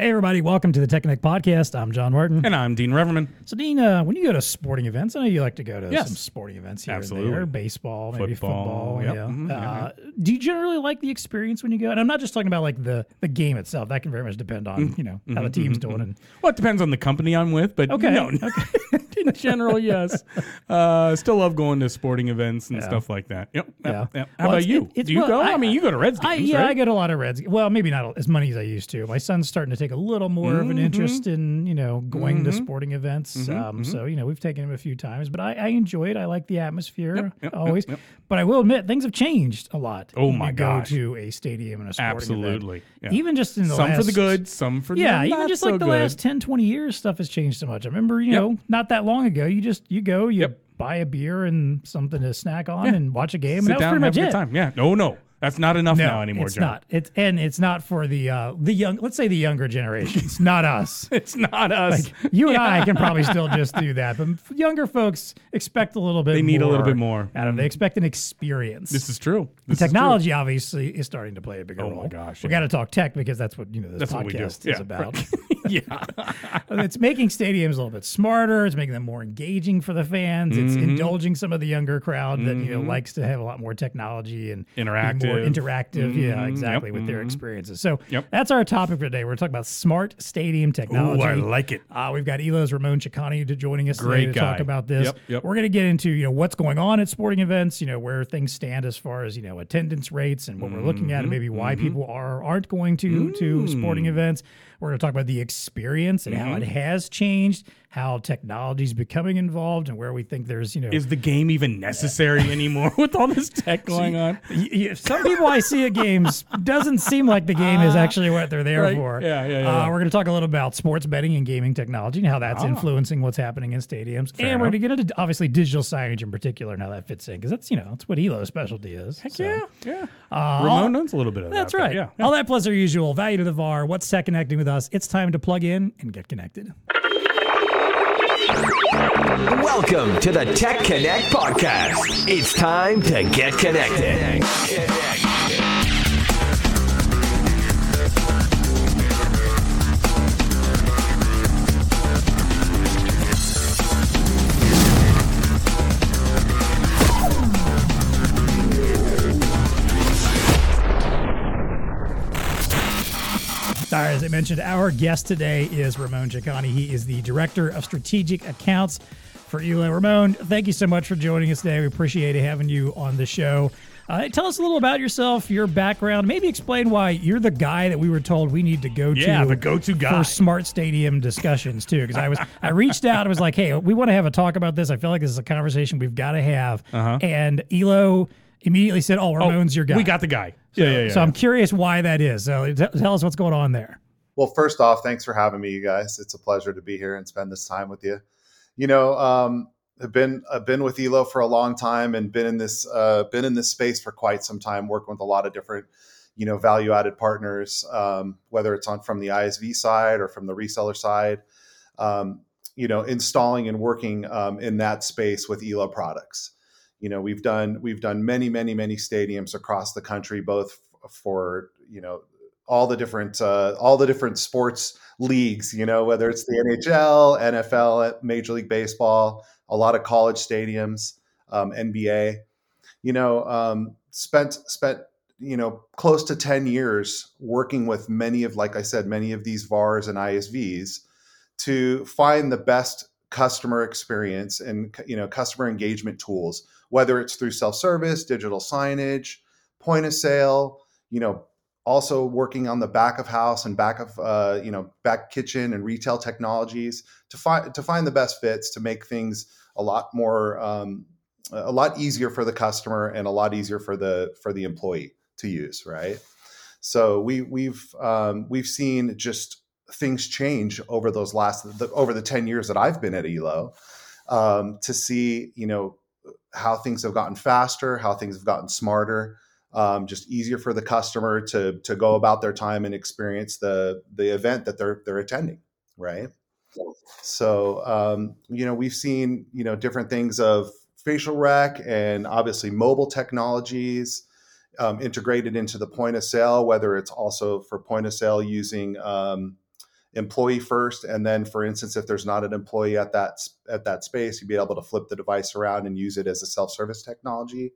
Hey, everybody, welcome to the TEConnect podcast. I'm John Martin. And I'm Dean Reverman. So, Dean, uh, when you go to sporting events, I know you like to go to Yes. some sporting events here Absolutely. and there, baseball, maybe Football, football. yep, yeah. mhm, Uh, do you generally like the experience when you go? And I'm not just talking about like the, the game itself. That can very much depend on, you know, how the team's doing. And Well, it depends on the company I'm with, but Okay, no, in general, yes. Uh, still love going to sporting events and Yeah. stuff like that. Yep. yep, Yeah. yep. How Well, about it's- you? it- it's- Do you well, go? I, I- mean, you go to Reds I, games, yeah, I right? go to a lot of Reds. Well, maybe not as many as I used to. My son's starting to take a little more of Mm-hmm. an interest in, you know, going to sporting events. um, So, you know, we've taken him a few times, but I, I enjoy it. I like the atmosphere Yep, always. yep. But I will admit, things have changed a lot. Oh, when my you go gosh. to a stadium and a sporting Absolutely. event. Yeah. Even just in the some last, for the good, some for Yeah, even not just so like the good. last 10, 20 years, stuff has changed so much. I remember, you Yep. know, not that long ago, you just, you go, you Yep. buy a beer and something to snack on Yeah. and watch a game. Sit and down, pretty have a it. good time. Yeah. No, no, that's not enough now anymore, it's John. not. It's and it's not for the uh the young. Let's say the younger generations, not us. It's not us. You and I can probably still just do that, but younger folks expect a little bit. They need a little bit more. of. They expect an experience. this is true. This is true. Technology obviously is starting to play a bigger role. Oh my gosh, we yeah. got to talk tech because that's what you know this That's what we do. podcast is Yeah, about. yeah. it's making stadiums a little bit smarter. It's making them more engaging for the fans. It's Mm-hmm. indulging some of the younger crowd that you know likes to have a lot more technology and be more Interactive. interactive. Yeah, exactly Yep. with their experiences. So Yep. that's our topic for today. We're talking about smart stadium Ooh, technology. I like it. Uh, we've got Elo's Raimon Chikhani to joining us Great today to talk about this. Yep. We're going to get into you know what's going on at sporting events, you know where things stand as far as you know attendance rates and what we're looking Mm-hmm. at, and maybe why people are aren't going to to sporting Mm. events. We're going to talk about the experience and how it Mm-hmm. has changed, how technology is becoming involved, and where we think there's you know Is the game even necessary anymore with all this tech going on? Some people I see at games doesn't seem like the game is actually what they're there right. for. Yeah, yeah, yeah, Uh, we're going to talk a little about sports betting and gaming technology and how that's influencing what's happening in stadiums. and we're going to get into obviously digital signage in particular and how that fits in because that's you know that's what Elo's specialty is. So, Yeah, yeah. uh, Raimon knows a little bit of That's that. but right. Yeah. All that plus our usual value to the VAR. What's tech connecting with us? It's time to plug in and get connected. Welcome to the TEConnect podcast. It's time to get connected. All right, as I mentioned, our guest today is Raimon Chikhani. He is the Director of Strategic Accounts for Elo. Raimon, thank you so much for joining us today. We appreciate having you on the show. Uh, tell us a little about yourself, your background. Maybe explain why you're the guy that we were told we need to go to. Yeah, the go-to guy. for smart stadium discussions too. Because I was, I reached out. I was like, hey, we want to have a talk about this. I feel like this is a conversation we've got to have. Uh-huh. And Elo immediately said, "Oh, Raimon's your guy." We got the guy. Yeah, yeah, yeah. So I'm curious why that is. So t- tell us what's going on there. Well, first off, thanks for having me, you guys. It's a pleasure to be here and spend this time with you. You know, um, I've been I've been with Elo for a long time and been in this uh, been in this space for quite some time, working with a lot of different, you know, value added partners, um, whether it's on from the ISV side or from the reseller side. Um, you know, installing and working um, in that space with Elo products. You know, we've done we've done many, many, many stadiums across the country, both for you know all the different uh, all the different sports leagues. You know, whether it's the NHL, NFL, Major League Baseball, a lot of college stadiums, um, NBA. You know, um, spent spent you know close to ten years working with many of, like I said, many of these VARs and ISVs to find the best customer experience and you know customer engagement tools whether it's through self-service digital signage point of sale you know also working on the back of house and back of uh, you know back kitchen and retail technologies to find to find the best fits to make things a lot more um, a lot easier for the customer and a lot easier for the for the employee to use right? So we we've um, we've seen just things change over those last the, over the 10 years that I've been at Elo um, to see you know how things have gotten faster how things have gotten smarter um, just easier for the customer to to go about their time and experience the the event that they're they're attending right? So um, you know we've seen you know different things of facial rec and obviously mobile technologies um, integrated into the point of sale whether it's also for point of sale using um, employee first and then for instance if there's not an employee at that at that space you'd be able to flip the device around and use it as a self-service technology.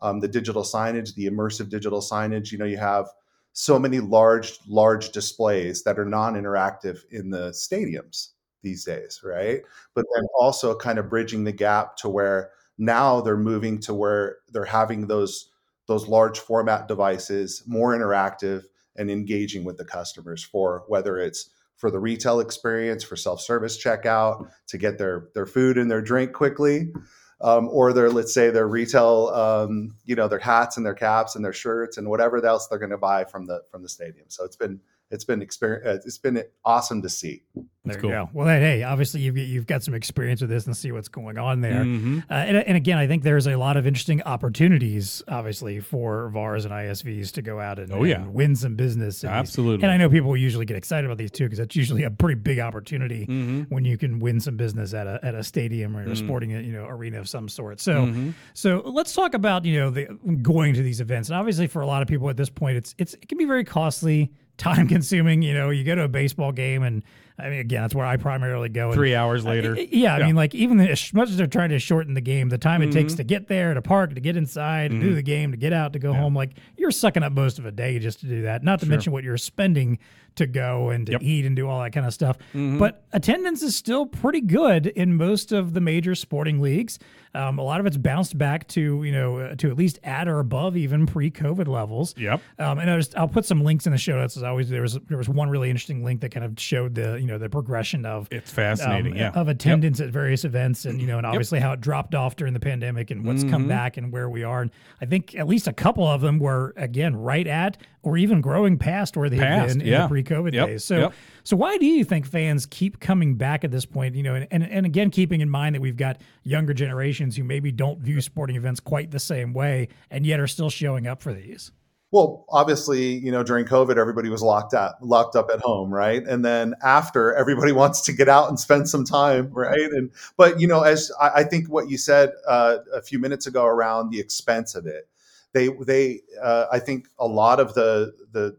Um, the digital signage the immersive digital signage you know you have so many large large displays that are non-interactive in the stadiums these days right? But then also kind of bridging the gap to where now they're moving to where they're having those those large format devices more interactive and engaging with the customers for whether it's for the retail experience for self-service checkout to get their their food and their drink quickly. Um, or their let's say their retail um, you know their hats and their caps and their shirts and whatever else they're going to buy from the from the stadium. So it's been it's been experience it's been awesome to see there cool. you go. Well, hey, obviously you've you've got some experience with this and see what's going on there. Mm-hmm. Uh, and, and again, I think there's a lot of interesting opportunities, obviously, for VARs and ISVs to go out and, Oh, yeah. and win some business. in these- Absolutely. And I know people usually get excited about these too because that's usually a pretty big opportunity Mm-hmm. when you can win some business at a at a stadium or a sporting you know arena of some sort. So Mm-hmm. so let's talk about you know the going to these events. And obviously, for a lot of people at this point, it's it's it can be very costly. Time consuming, you know. You go to a baseball game, and I mean, again, that's where I primarily go. and- Three hours later. uh, Yeah, I mean, like even as much as they're trying to shorten the game, the time it Mm-hmm. takes to get there, to park, to get inside, to do the game, to get out, to go home, like you're sucking up most of a day just to do that. Not to mention what you're spending to go and to Yep. eat and do all that kind of stuff. Mm-hmm. But attendance is still pretty good in most of the major sporting leagues. Um, a lot of it's bounced back to you know uh, to at least at or above even pre-COVID levels. Yep. Um, and I just, I'll put some links in the show notes as always. There was there was one really interesting link that kind of showed the you know the progression of It's fascinating. um, yeah. of attendance at various events and you know and obviously how it dropped off during the pandemic and what's Mm-hmm. come back and where we are and i think at least a couple of them were again right at or even growing past where they had been yeah. in the pre-covid Yep, days so yep. so why do you think fans keep coming back at this point you know and, and, and again keeping in mind that we've got younger generations who maybe don't view sporting events quite the same way and yet are still showing up for these Well, obviously, you know, during COVID, everybody was locked up, locked up at home, right? And then after, everybody wants to get out and spend some time, right? And but you know, as I, I think what you said uh, a few minutes ago around the expense of it, they they uh, I think a lot of the the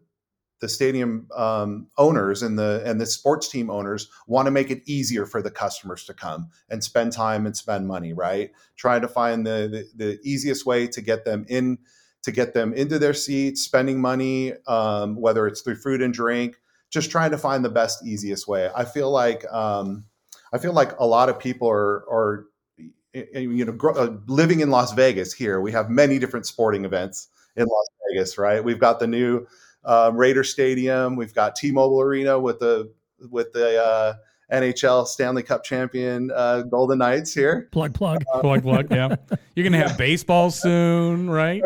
the stadium um, owners and the and the sports team owners want to make it easier for the customers to come and spend time and spend money, right? Trying to find the the, the easiest way to get them in to get them into their seats, spending money, um, whether it's through food and drink, just trying to find the best, easiest way. I feel like um, I feel like a lot of people are are you know gr- uh, living in Las Vegas. Here we have many different sporting events in Las Vegas, right? We've got the new um, Raider Stadium, we've got T-Mobile Arena with the with the uh, NHL Stanley Cup champion uh, Golden Knights here. plug plug plug plug. Yeah. You're gonna have baseball soon, right?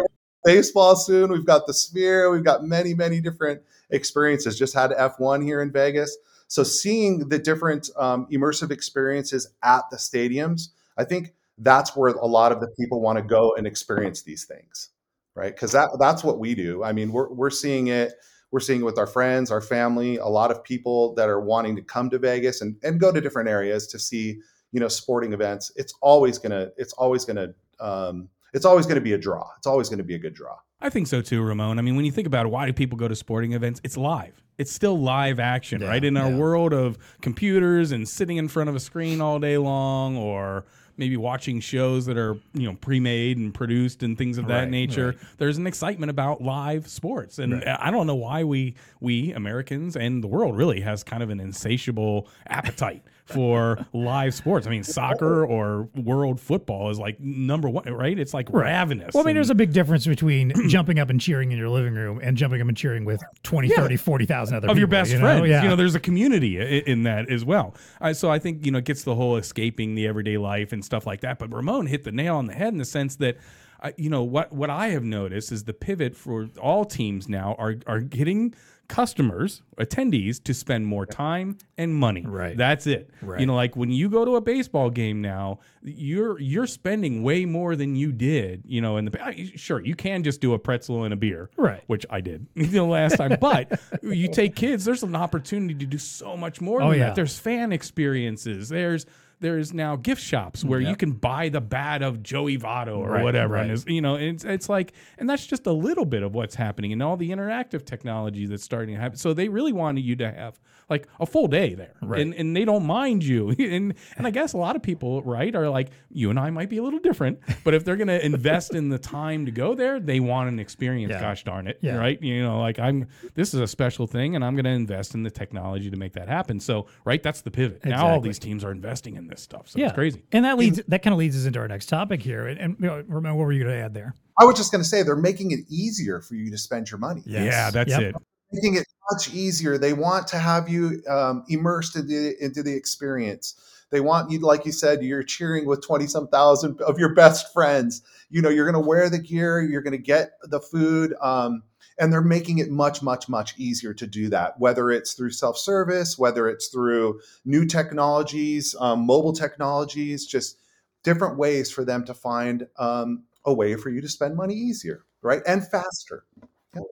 Baseball soon. We've got the Sphere. We've got many, many different experiences. Just had F1 here in Vegas. So seeing the different um, immersive experiences at the stadiums, I think that's where a lot of the people want to go and experience these things, right? Because that that's what we do. I mean, we're we're seeing it. We're seeing it with our friends, our family, a lot of people that are wanting to come to Vegas and, and go to different areas to see, you know, sporting events. It's always gonna, it's always gonna um, it's always going to be a draw. It's always going to be a good draw. I think so too, Raimon. I mean, when you think about it, why do people go to sporting events? It's live. It's still live action, Yeah, right? In our yeah. world of computers and sitting in front of a screen all day long, or maybe watching shows that are you know pre-made and produced and things of that Right, nature. right. There's an excitement about live sports, and I don't know why we we Americans and the world really has kind of an insatiable appetite for live sports. I mean, soccer or world football is like number one, right? It's like ravenous. Well, I mean, and- there's a big difference between jumping up and cheering in your living room and jumping up and cheering with 20, 30, 40,000 other of people. your best you know? friends. Yeah. You know, there's a community in that as well. Uh, so I think you know it gets the whole escaping the everyday life and stuff like that. But Raimon hit the nail on the head in the sense that. Uh, you know what? What I have noticed is the pivot for all teams now are are getting customers, attendees, to spend more time and money. Right. That's it. Right. You know, like when you go to a baseball game now, you're you're spending way more than you did. You know, in the sure you can just do a pretzel and a beer, Right. Which I did you know last time. But you take kids, there's an opportunity to do so much more Oh, than yeah. that. There's fan experiences. There's there's now gift shops where you can buy the bat of Joey Votto or Right, whatever, right. and it's, you know, it's it's like, and that's just a little bit of what's happening and all the interactive technology that's starting to happen. So they really wanted you to have like a full day there, Right. and and they don't mind you, and and I guess a lot of people, right, are like you and I might be a little different, but if they're gonna invest in the time to go there, they want an experience. Yeah. Gosh darn it, Yeah. right? You know, like I'm this is a special thing, and I'm gonna invest in the technology to make that happen. So right, that's the pivot. Now all these teams are investing in this stuff, so it's crazy. And that leads that kind of leads us into our next topic here. And, and you know, Raimon, what were you going to add there? I was just going to say they're making it easier for you to spend your money. Yes. Yeah, that's Yep. it. making it much easier. They want to have you um, immersed into the, into the experience. They want you, like you said, you're cheering with 20 some thousand of your best friends. You know, you're going to wear the gear, you're going to get the food. Um, and they're making it much, much, much easier to do that, whether it's through self service, whether it's through new technologies, um, mobile technologies, just different ways for them to find um, a way for you to spend money easier, right? And faster.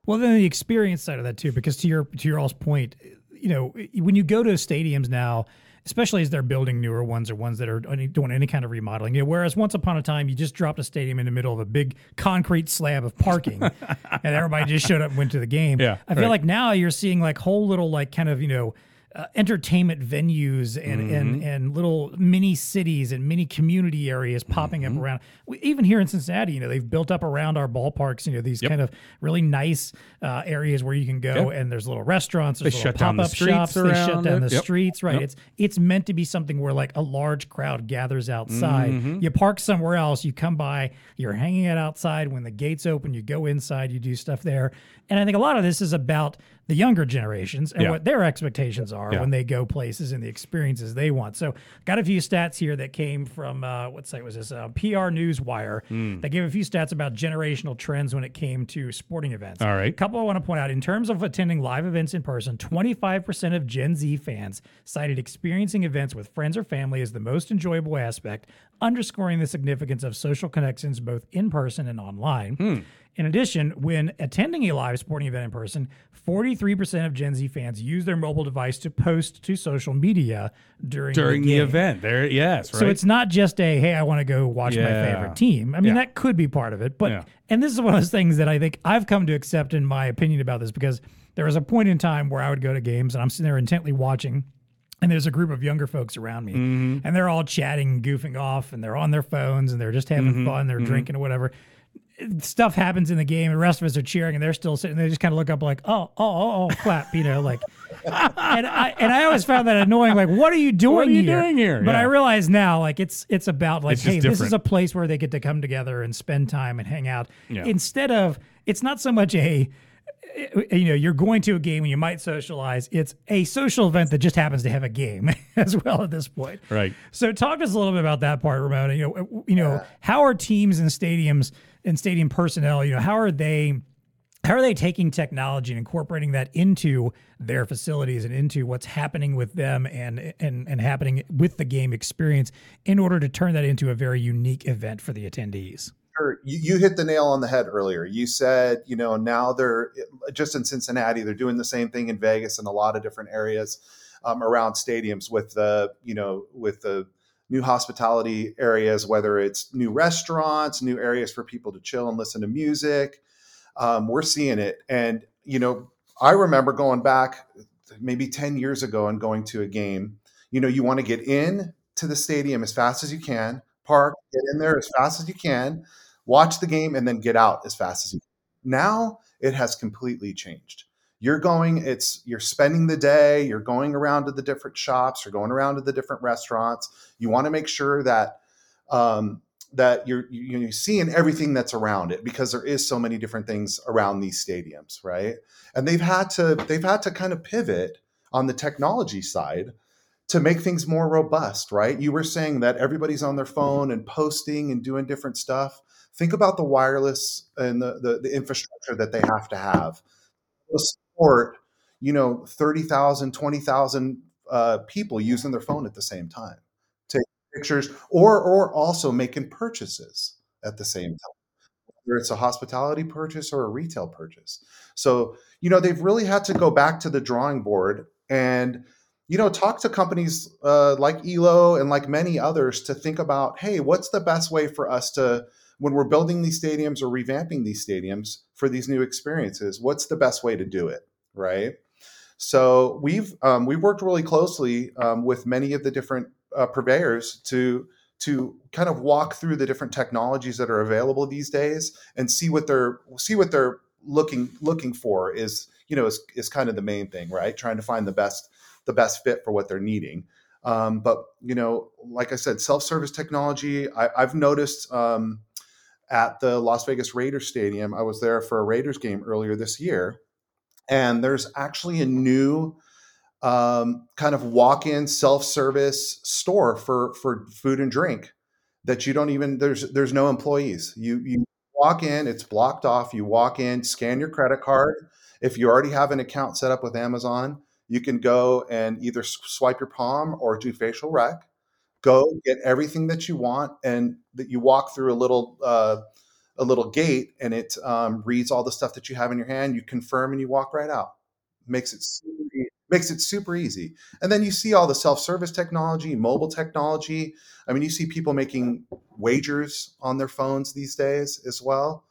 Well, then the experience side of that too, because to your to your all's point, you know, when you go to stadiums now, especially as they're building newer ones or ones that are doing any kind of remodeling, you know, whereas once upon a time you just dropped a stadium in the middle of a big concrete slab of parking, and everybody just showed up and went to the game. Yeah, I feel right. like now you're seeing like whole little like kind of you know. Uh, entertainment venues and, and Mm-hmm. and little mini cities and mini community areas popping Mm-hmm. up around. We, even here in Cincinnati, you know, they've built up around our ballparks. You know, these kind of really nice uh, areas where you can go, Yeah. and there's little restaurants. There's They little shut down the pop-up streets shops. They shut down it. the Yep. streets. Right. Yep. It's it's meant to be something where like a large crowd gathers outside. Mm-hmm. You park somewhere else. You come by. You're hanging out outside. When the gates open, you go inside. You do stuff there. And I think a lot of this is about the younger generations and Yeah. what their expectations are Yeah. when they go places and the experiences they want. So, got a few stats here that came from uh, what site was this? Uh, PR Newswire. Hmm. That gave a few stats about generational trends when it came to sporting events. All right. A couple I want to point out in terms of attending live events in person, 25% of Gen Z fans cited experiencing events with friends or family as the most enjoyable aspect, underscoring the significance of social connections both in person and online. Hmm. In addition, when attending a live sporting event in person, 43% of Gen Z fans use their mobile device to post to social media during, During the, the event, there, yes, right. So it's not just a hey, I want to go watch my favorite team. I mean, Yeah. that could be part of it, but Yeah. and this is one of those things that I think I've come to accept in my opinion about this because there was a point in time where I would go to games and I'm sitting there intently watching. And there's a group of younger folks around me, Mm-hmm. and they're all chatting, goofing off, and they're on their phones, and they're just having Mm-hmm. fun. They're drinking or whatever. Stuff happens in the game, and the rest of us are cheering, and they're still sitting. They just kind of look up, like, "Oh, oh, oh, oh clap," you know, like. and I and I always found that annoying. Like, what are you doing What are you here? doing here? But Yeah. I realize now, like, it's it's about like, It's just hey, this is a place where they get to come together and spend time and hang out. Yeah. Instead of, it's not so much a eh, eh, you know, you're going to a game and you might socialize. It's a social event that just happens to have a game as well at this point. Right. So talk to us a little bit about that part, Ramona. You know, you know, how are teams and stadiums and stadium personnel, you know, how are they how are they taking technology and incorporating that into their facilities and into what's happening with them and and and happening with the game experience in order to turn that into a very unique event for the attendees? Sure. You, you hit the nail on the head earlier. You said, you know, now they're just in Cincinnati, they're doing the same thing in Vegas and a lot of different areas um, around stadiums with the, you know, with the new hospitality areas, whether it's new restaurants, new areas for people to chill and listen to music. Um, we're seeing it. And, you know, I remember going back maybe 10 years ago and going to a game. You know, you want to get in to the stadium as fast as you can, park, get in there as fast as you can, watch the game, and then get out as fast as you can. Now it has completely changed. You're going, it's you're spending the day, you're going around to the different shops, you're going around to the different restaurants. You want to make sure that um, that you're you- you're seeing everything that's around it because there is so many different things around these stadiums, right? And they've had to they've had to kind of pivot on the technology side to make things more robust, right? You were saying that everybody's on their phone and posting and doing different stuff. Think about the wireless and the, the, the infrastructure that they have to have support, you know, 30,000, 20,000 uh, people using their phone at the same time, taking pictures or, or also making purchases at the same time, whether it's a hospitality purchase or a retail purchase. So, you know, they've really had to go back to the drawing board and you know, talk to companies uh, like Elo and like many others to think about, hey, what's the best way for us to, when we're building these stadiums or revamping these stadiums for these new experiences, what's the best way to do it, right? So we've um, we've worked really closely um, with many of the different uh, purveyors to to kind of walk through the different technologies that are available these days and see what they're see what they're looking looking for is you know is, is kind of the main thing right trying to find the best the best fit for what they're needing um, but you know like i said self-service technology I, have noticed um, at the las vegas raiders stadium i was there for a raiders game earlier this year and there's actually a new um, kind of walk-in self-service store for for food and drink that you don't even there's there's no employees. You you walk in, it's blocked off. You walk in, scan your credit card. If you already have an account set up with Amazon, you can go and either swipe your palm or do facial rec. Go get everything that you want, and that you walk through a little uh, a little gate, and it um, reads all the stuff that you have in your hand. You confirm, and you walk right out. Makes it super makes it super easy. And then you see all the self-service technology, mobile technology. I mean, you see people making wagers on their phones these days as well.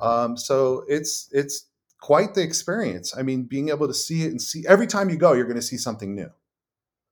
Um, so it's it's quite the experience. I mean, being able to see it and see every time you go, you're going to see something new,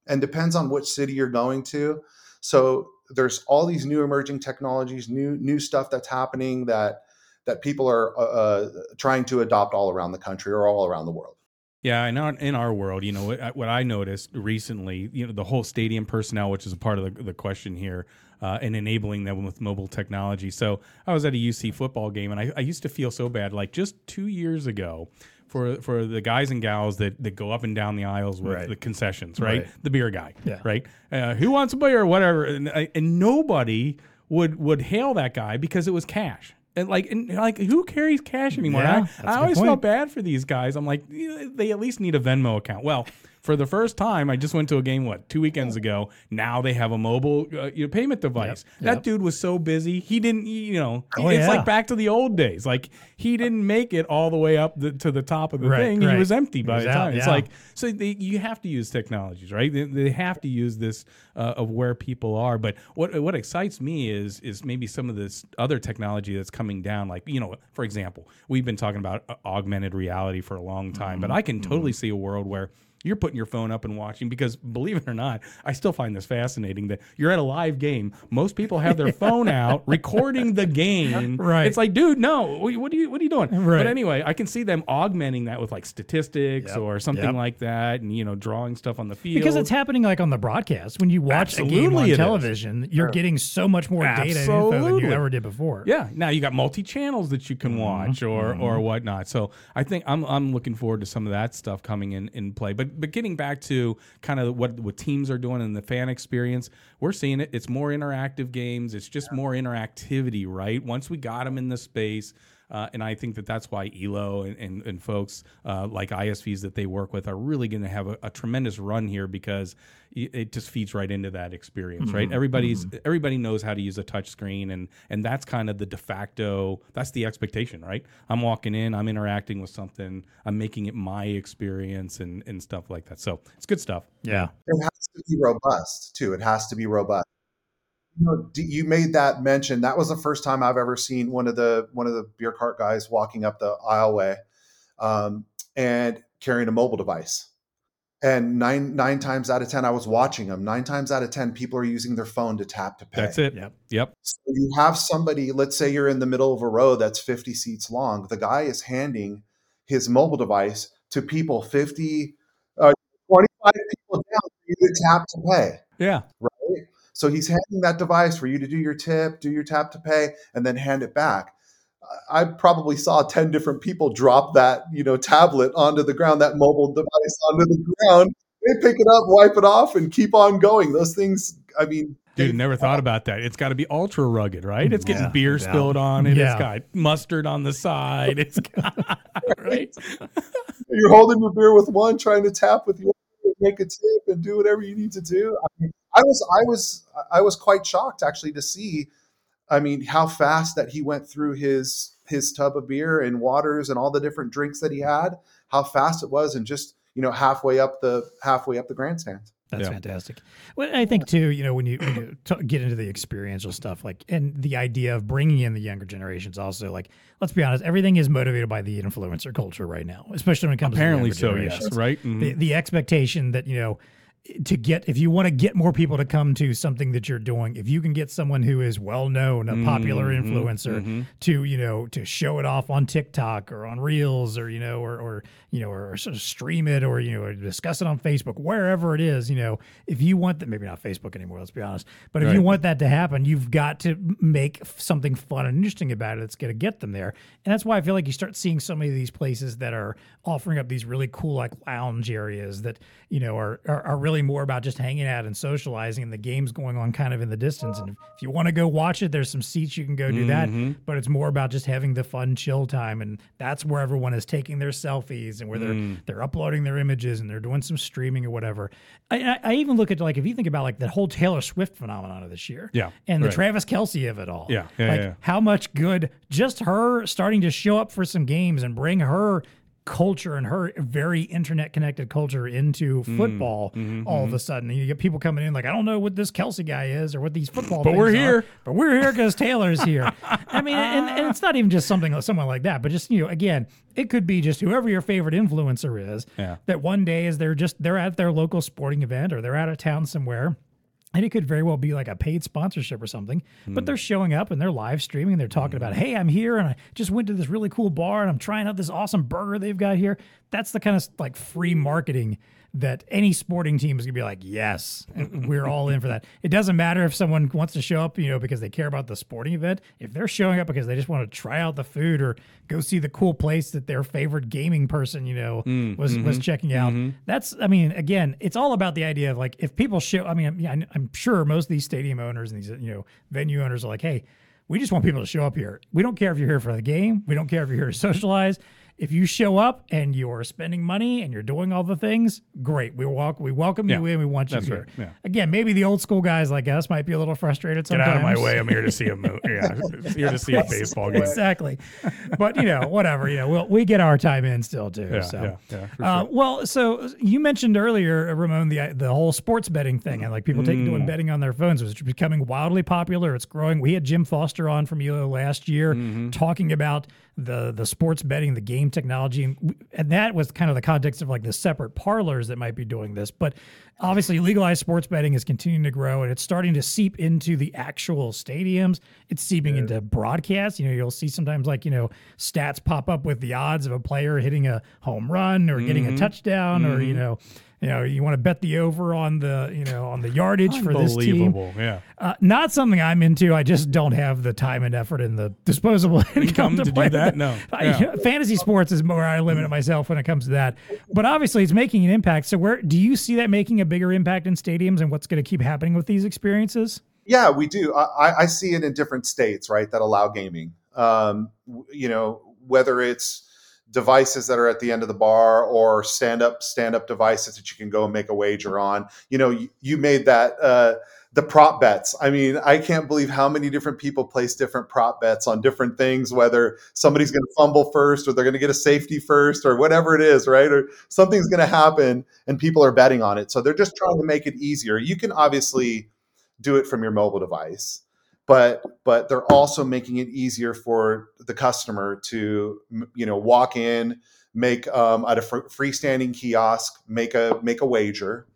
and depends on which city you're going to. So there's all these new emerging technologies, new new stuff that's happening that that people are uh, uh trying to adopt all around the country or all around the world. Yeah, and in our world, you know, what, what I noticed recently, you know, the whole stadium personnel, which is a part of the, the question here, uh, and enabling them with mobile technology. So I was at a UC football game, and I, I used to feel so bad. Like just two years ago, for for the guys and gals that, that go up and down the aisles with right. the concessions, right? right? The beer guy, yeah. right? Uh, who wants a beer or whatever, and, and nobody would would hail that guy because it was cash and like and like who carries cash anymore? Yeah, I, I always point. felt bad for these guys. I'm like, they at least need a Venmo account. Well, for the first time, I just went to a game what two weekends ago. Now they have a mobile uh, you know, payment device. Yep, that yep. dude was so busy, he didn't. You know, oh, it's yeah. like back to the old days. Like he didn't make it all the way up the, to the top of the right, thing. Right. He was empty by the time. Out, it's like so they, you have to use technologies, right? They, they have to use this uh, of where people are. But what what excites me is is maybe some of this other technology that's coming down. Like you know, for example, we've been talking about uh, augmented reality for a long time, mm-hmm. but I can totally mm-hmm. see a world where you're putting your phone up and watching because believe it or not, I still find this fascinating that you're at a live game. Most people have their phone out recording the game. Right. It's like, dude, no, what are you what are you doing? Right. But anyway, I can see them augmenting that with like statistics yep. or something yep. like that, and you know, drawing stuff on the field because it's happening like on the broadcast when you watch Absolutely a game on television. Is. You're getting so much more data and info than you ever did before. Yeah. Now you got multi channels that you can mm-hmm. watch or mm-hmm. or whatnot. So I think I'm I'm looking forward to some of that stuff coming in in play. But but getting back to kind of what what teams are doing in the fan experience, we're seeing it. It's more interactive games. It's just more interactivity, right? Once we got them in the space. Uh, and I think that that's why Elo and, and, and folks uh, like ISVs that they work with are really going to have a, a, tremendous run here because it just feeds right into that experience, mm-hmm. right? Everybody's mm-hmm. everybody knows how to use a touch screen, and and that's kind of the de facto. That's the expectation, right? I'm walking in, I'm interacting with something, I'm making it my experience, and and stuff like that. So it's good stuff. Yeah, it has to be robust too. It has to be robust. You, know, you made that mention. That was the first time I've ever seen one of the one of the beer cart guys walking up the aisleway um, and carrying a mobile device. And nine nine times out of ten i was watching them. Nine times out of ten people are using their phone to tap to pay. that's it. Yep. Yep. So you have somebody let's say you're in the middle of a row that's 50 seats long. The guy is handing his mobile device to people 50 uh, 25 people down for you to tap to pay. Yeah. right so he's handing that device for you to do your tip do your tap to pay and then hand it back I probably saw 10 different people drop that, you know, tablet onto the ground, that mobile device onto the ground. They pick it up, wipe it off, and keep on going. Those things, I mean, Dude, never thought about that. It's got to be ultra rugged, right? It's getting yeah, beer yeah. spilled on it. Yeah. It's got mustard on the side. It's got, right. You're holding your beer with one, trying to tap with your make a tip and do whatever you need to do. I, mean, I was, I was, I was quite shocked actually to see I mean, how fast that he went through his his tub of beer and waters and all the different drinks that he had, how fast it was, and just you know halfway up the halfway up the grandstands. That's Yeah. fantastic. Well, I think too, you know, when you, when you t- get into the experiential stuff, like, and the idea of bringing in the younger generations, also, like, let's be honest, everything is motivated by the influencer culture right now, especially when it comes Apparently to the so, younger yes, generations. right? Mhm. The, the expectation that you know to get if you want to get more people to come to something that you're doing if you can get someone who is well known a popular Mhm, influencer mhm. to you know to show it off on tiktok or on reels or you know or, or you know or, sort of stream it or you know or discuss it on facebook wherever it is you know if you want that maybe not facebook anymore let's be honest but if you want that to happen you've got to make something fun and interesting about it that's going to get them there and that's why i feel like you start seeing so many of these places that are offering up these really cool like lounge areas that you know are, are, are really more about just hanging out and socializing and the game's going on kind of in the distance. And if, if you want to go watch it there's some seats you can go do that mm-hmm. but it's more about just having the fun chill time. And that's where everyone is taking their selfies and where they're mm. they're uploading their images and they're doing some streaming or whatever. I, I, I even look at like if you think about like the whole taylor swift phenomenon of this year Yeah, and the right. travis kelce of it all. Yeah, yeah, like yeah. how much good just her starting to show up for some games and bring her culture and her very internet connected culture into Mm, football mm-hmm, all of a sudden you get people coming in like i don't know what this kelce guy is or what these football But we're are, here. but we're here because taylor's here i mean and, and it's not even just something someone like that but just you know again it could be just whoever your favorite influencer is Yeah. that one day is they're just they're at their local sporting event or they're out of town somewhere and it could very well be like a paid sponsorship or something, but hmm. they're showing up and they're live streaming and they're talking about, hmm. hey, I'm here and I just went to this really cool bar and I'm trying out this awesome burger they've got here. That's the kind of like free marketing that any sporting team is gonna be like, yes, we're all in for that. It doesn't matter if someone wants to show up, you know, because they care about the sporting event. If they're showing up because they just want to try out the food or go see the cool place that their favorite gaming person, you know, mm, was mm-hmm, was checking out. Mm-hmm. That's, I mean, again, it's all about the idea of like if people show. I mean, I'm, I'm sure most of these stadium owners and these you know venue owners are like, hey, we just want people to show up here. We don't care if you're here for the game. We don't care if you're here to socialize. If you show up and you're spending money and you're doing all the things, great. We walk. We welcome you Yeah, in. We want you here. right, yeah. Again, maybe the old school guys like us might be a little frustrated Get out of my way. I'm here to see a mo- yeah, here to see a baseball game. exactly. But you know, whatever. You know, we'll, we get our time in still too. Yeah, so. yeah, yeah, for Uh, well, so you mentioned earlier, uh, Raimon, the the whole sports betting thing, and like people taking Mm. doing betting on their phones was becoming wildly popular. It's growing. We had Jim Foster on from ELO last year Mm-hmm. talking about the the sports betting, the game technology, and, and that was kind of the context of like the separate parlors that might be doing this. But obviously, legalized sports betting is continuing to grow, and it's starting to seep into the actual stadiums. It's seeping into broadcasts. You know, you'll see sometimes like you know stats pop up with the odds of a player hitting a home run or getting Mm-hmm. a touchdown, or you know. You know, you want to bet the over on the, you know, on the yardage for this team. Unbelievable. Yeah. Uh, not something I'm into. I just don't have the time and effort and the disposable income to do play that? No. I- Yeah. fantasy sports is where I limit myself when it comes to that. But obviously, it's making an impact. So, where do you see that making a bigger impact in stadiums, and what's going to keep happening with these experiences? Yeah, we do. I, I- I see it in different states, right, that allow gaming. Um, you know, whether it's devices that are at the end of the bar or stand up stand up devices that you can go and make a wager on. You know, you, you made that uh, the prop bets. I mean, I can't believe how many different people place different prop bets on different things. Whether somebody's going to fumble first, or they're going to get a safety first, or whatever it is, right? Or something's going to happen, and people are betting on it. So they're just trying to make it easier. You can obviously do it from your mobile device but but they're also making it easier for the customer to you know walk in make um, at a fr- freestanding kiosk make a make a wager.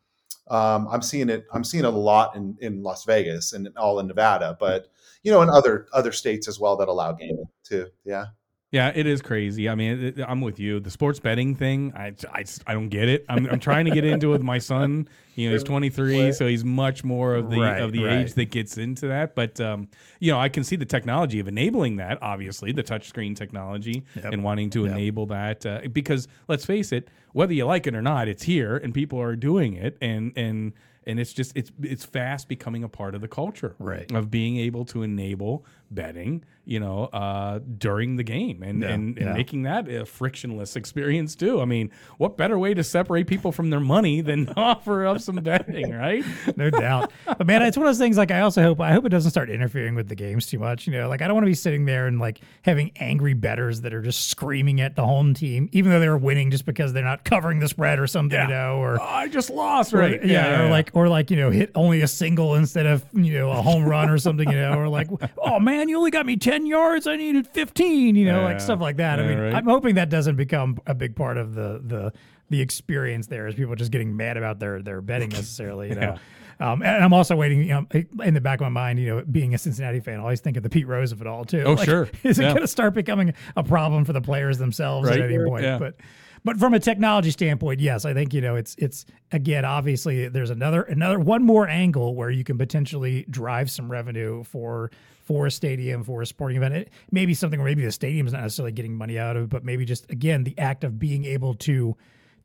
Um, i'm seeing it i'm seeing it a lot in in las vegas and all in nevada but you know in other other states as well that allow gaming too yeah Yeah, it is crazy. I mean, it, I'm with you. The sports betting thing, I, I, I don't get it. I'm, I'm trying to get into it with my son. You know, he's 23, so he's much more of the Right, of the right. age that gets into that. But um, you know, I can see the technology of enabling that. Obviously, the touchscreen technology Yep. and wanting to Yep. enable that uh, because let's face it, whether you like it or not, it's here and people are doing it. And and and it's just it's it's fast becoming a part of the culture Right. of being able to enable betting you know uh during the game and and, and yeah. making that a frictionless experience too i mean what better way to separate people from their money than offer up some betting right no doubt. But man, it's one of those things. Like I also hope I hope it doesn't start interfering with the games too much. You know, like I don't want to be sitting there and like having angry betters that are just screaming at the home team, even though they're winning, just because they're not covering the spread or something. You know, or oh, i just lost or, right yeah, or like or like you know hit only a single instead of you know a home run or something. You know, or like oh man, you only got me ten yards. I needed fifteen. You know, Yeah. like stuff like that. I mean, right. I'm hoping that doesn't become a big part of the the the experience there is people just getting mad about their their betting necessarily. You know. Um, and I'm also waiting, you know, in the back of my mind, you know, being a Cincinnati fan, I always think of the Pete Rose of it all too. Oh, sure. Is it Yeah. going to start becoming a problem for the players themselves Right. at any point? Yeah. But but from a technology standpoint, yes, I think you know it's it's again obviously there's another another one more angle where you can potentially drive some revenue for for a stadium for a sporting event. It may be something where maybe the stadium's not necessarily getting money out of, but maybe just again the act of being able to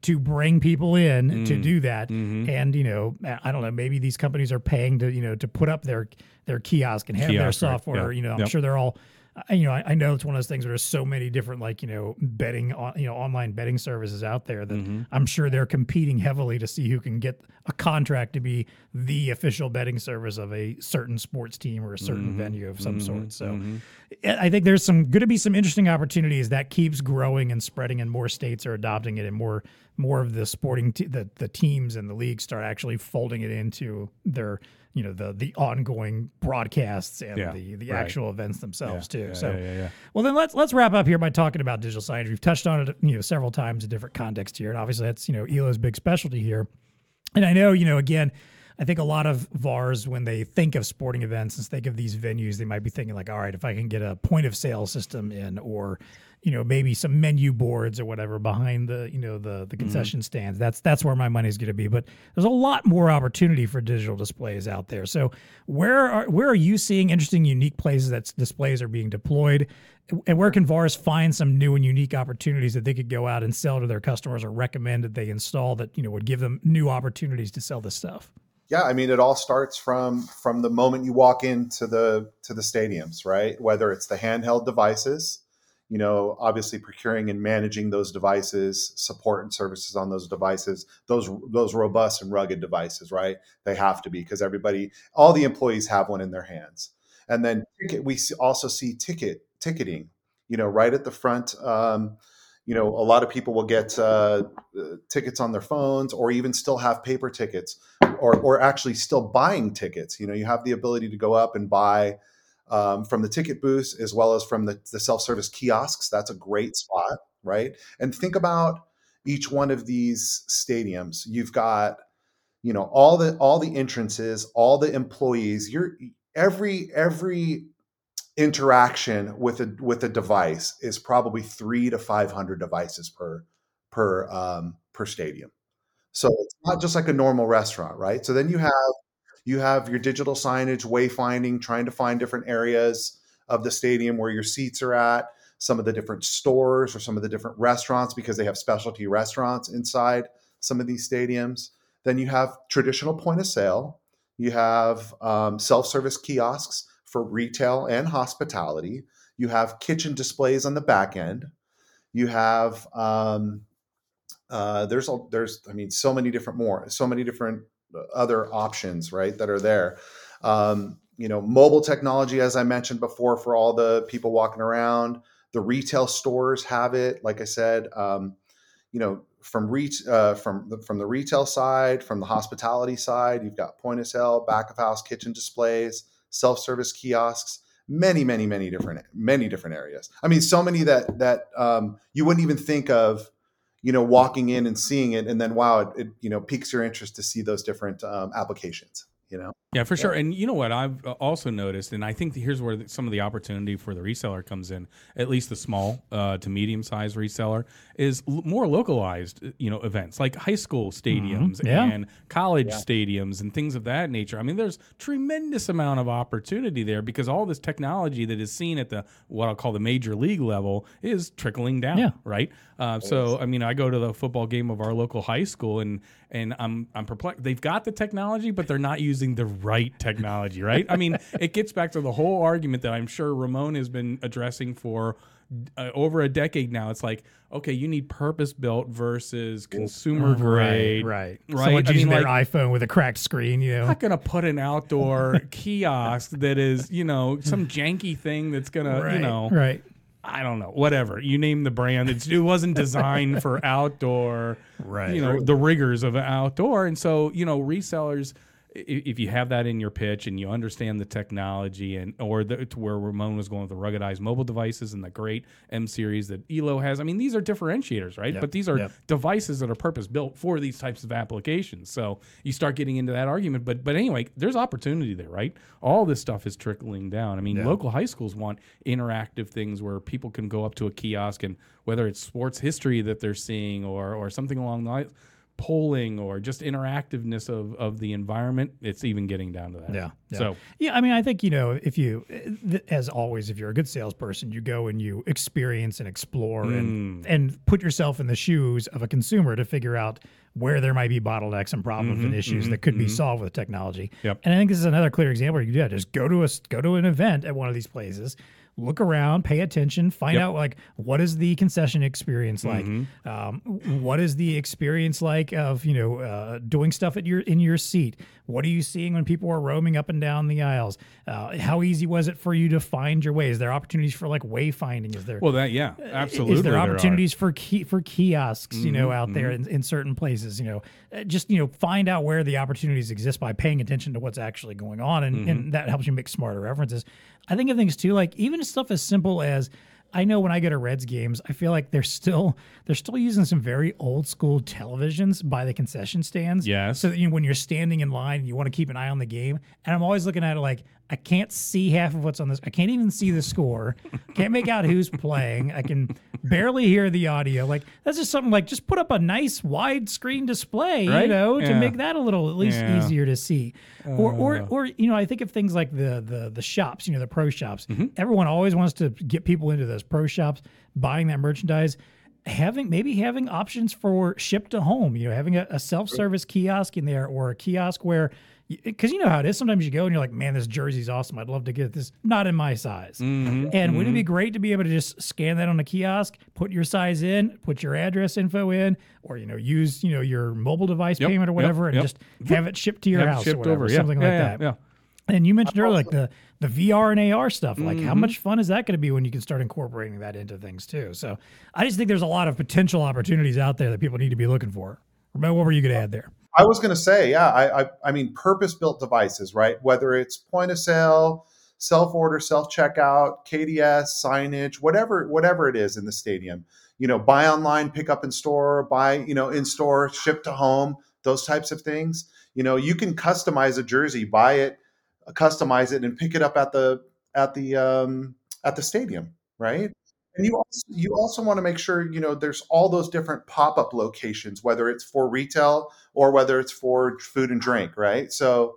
to bring people in Mm. to do that Mm-hmm. and you know i don't know maybe these companies are paying to you know to put up their their kiosk and have their Kiosk, right. software Yeah. you know i'm Yep. sure they're all I- you know, I, I know it's one of those things where there's so many different, like you know, betting, on, you know, online betting services out there that Mm-hmm. I'm sure they're competing heavily to see who can get a contract to be the official betting service of a certain sports team or a certain Mm-hmm. venue of some sort. So, I I think there's some going to be some interesting opportunities that keeps growing and spreading, and more states are adopting it, and more more of the sporting te- the the teams and the leagues start actually folding it into their you know the the ongoing broadcasts and Yeah, the the right. actual events themselves too. yeah, so, yeah, yeah. well then let's let's wrap up here by talking about digital signage. We've touched on it you know several times in different contexts here, and obviously that's you know Elo's big specialty here. And I know, you know, again, I think a lot of VARs, when they think of sporting events and think of these venues, they might be thinking like, all right, if I can get a point of sale system in, or you know, maybe some menu boards or whatever behind the, you know, the the mm-hmm. concession stands. That's that's where my money's going to be. But there's a lot more opportunity for digital displays out there. So where are where are you seeing interesting, unique places that displays are being deployed? And where can VARs find some new and unique opportunities that they could go out and sell to their customers or recommend that they install that, you know, would give them new opportunities to sell this stuff? Yeah i mean it all starts from from the moment you walk into the to the stadiums right? Whether it's the handheld devices you know obviously procuring and managing those devices support and services on those devices those those robust and rugged devices right? They have to be because everybody all the employees have one in their hands. And then we also see ticket ticketing you know right at the front um, you know a lot of people will get uh, uh, tickets on their phones or even still have paper tickets or, or actually still buying tickets. You know, you have the ability to go up and buy um, from the ticket booths as well as from the, the self-service kiosks. That's a great spot, right? And think about each one of these stadiums. You've got, you know, all the all the entrances, all the employees. You're every every interaction with a with a device is probably three to five hundred devices per per um, per stadium. So it's not just like a normal restaurant, right? So then you have you have your digital signage, wayfinding, trying to find different areas of the stadium where your seats are at, some of the different stores or some of the different restaurants because they have specialty restaurants inside some of these stadiums. Then you have traditional point of sale. You have um, self-service kiosks for retail and hospitality. You have kitchen displays on the back end. You have um, uh, there's a, there's I mean so many different more so many different other options right that are there. Um, you know, mobile technology, as I mentioned before, for all the people walking around. The retail stores have it. Like I said, um, you know, from reach uh, from the, from the retail side, from the hospitality side, you've got point of sale, back of house, kitchen displays, self service kiosks many many many different many different areas i mean so many that that um, you wouldn't even think of you know walking in and seeing it and then wow it, it you know piques your interest to see those different um, applications you know Yeah, for sure. And you know what I've uh, also noticed, and I think here's where some of the opportunity for the reseller comes in. At least the small uh, to medium sized reseller is l- more localized, uh, you know, events like high school stadiums Yeah. and college stadiums and things of that nature. I mean, there's tremendous amount of opportunity there because all this technology that is seen at the what I'll call the major league level is trickling down. Yeah. Right. Uh, so I mean, I go to the football game of our local high school, and and I'm I'm perplexed. They've got the technology, but they're not using the right technology, right? I mean, it gets back to the whole argument that I'm sure Raimon has been addressing for uh, over a decade now. It's like, okay, you need purpose built versus consumer grade, right, Right. Someone's I mean, using their like- iPhone with a cracked screen, you know. Not gonna put an outdoor kiosk that is, you know, some janky thing that's gonna, right, you know, right. I don't know, whatever. You name the brand. It's, it wasn't designed for outdoor, Right. You know, the rigors of outdoor. And so, you know, resellers, i- if you have that in your pitch and you understand the technology and or the, to where Raimon was going with the ruggedized mobile devices and the great M series that Elo has. I mean, these are differentiators, right? But these are Yep. devices that are purpose built for these types of applications. So you start getting into that argument. But but anyway, there's opportunity there, right? All this stuff is trickling down. I mean, local high schools want interactive things where people can go up to a kiosk and whether it's sports history that they're seeing or or something along the lines polling or just interactiveness of, of the environment it's even getting down to that Yeah, yeah. so Yeah, I mean, I think you know, if you, as always, if you're a good salesperson, you go and you experience and explore Mm. and and put yourself in the shoes of a consumer to figure out where there might be bottlenecks and problems and issues that could be solved with technology. Mm-hmm, Yep. And I think this is another clear example. You yeah, just go to a go to an event at one of these places. Look around, pay attention, find Yep. Mm-hmm. out like what is the concession experience like. Um, what is the experience like of you know uh, doing stuff at your in your seat? What are you seeing when people are roaming up and down the aisles? Uh, how easy was it for you to find your way? Is there opportunities for like wayfinding? Is there well that yeah absolutely is there. Mm-hmm, opportunities for key, for kiosks you know out there in, in certain places you know Uh, just you know find out where the opportunities exist by paying attention to what's actually going on and, Mm-hmm. and that helps you make smarter references i think of things too like even stuff as simple as I know when I go to Reds games, I feel like they're still they're still using some very old school televisions by the concession stands. Yes. So that, you know, when you're standing in line and you want to keep an eye on the game, and I'm always looking at it like I can't see half of what's on this. I can't even see the score. Can't make out who's playing. I can barely hear the audio. Like that's just something like just put up a nice widescreen display, you Right? know, to make that a little at least Yeah. easier to see. Or or or you know, I think of things like the the the shops, you know, the pro shops. Mm-hmm. Everyone always wants to get people into those pro shops, buying that merchandise. Having maybe having options for ship to home, you know, having a, a self service kiosk in there or a kiosk where, because you know how it is. Sometimes you go and you're like, man, this jersey's awesome. I'd love to get this. Not in my size. Mm-hmm. And wouldn't it be great to be able to just scan that on a kiosk, put your size in, put your address info in, or you know, use you know your mobile device Yep, payment or yep, whatever, and yep. just have it shipped to your Have house or whatever, over yeah something yeah, like yeah, that. yeah And you mentioned earlier, like the the VR and AR stuff. Like, Mm-hmm. how much fun is that going to be when you can start incorporating that into things too? So, I just think there's a lot of potential opportunities out there that people need to be looking for. Remember, what were you going to add there? I was going to say, yeah, I, I, I mean, purpose-built devices, right? Whether it's point of sale, self-order, self-checkout, KDS, signage, whatever, whatever it is in the stadium. You know, buy online, pick up in store, buy, you know, in store, ship to home, those types of things. You know, you can customize a jersey, buy it, customize it, and pick it up at the at the um, at the stadium, right? And you also, you also want to make sure you know there's all those different pop-up locations, whether it's for retail or whether it's for food and drink, right? So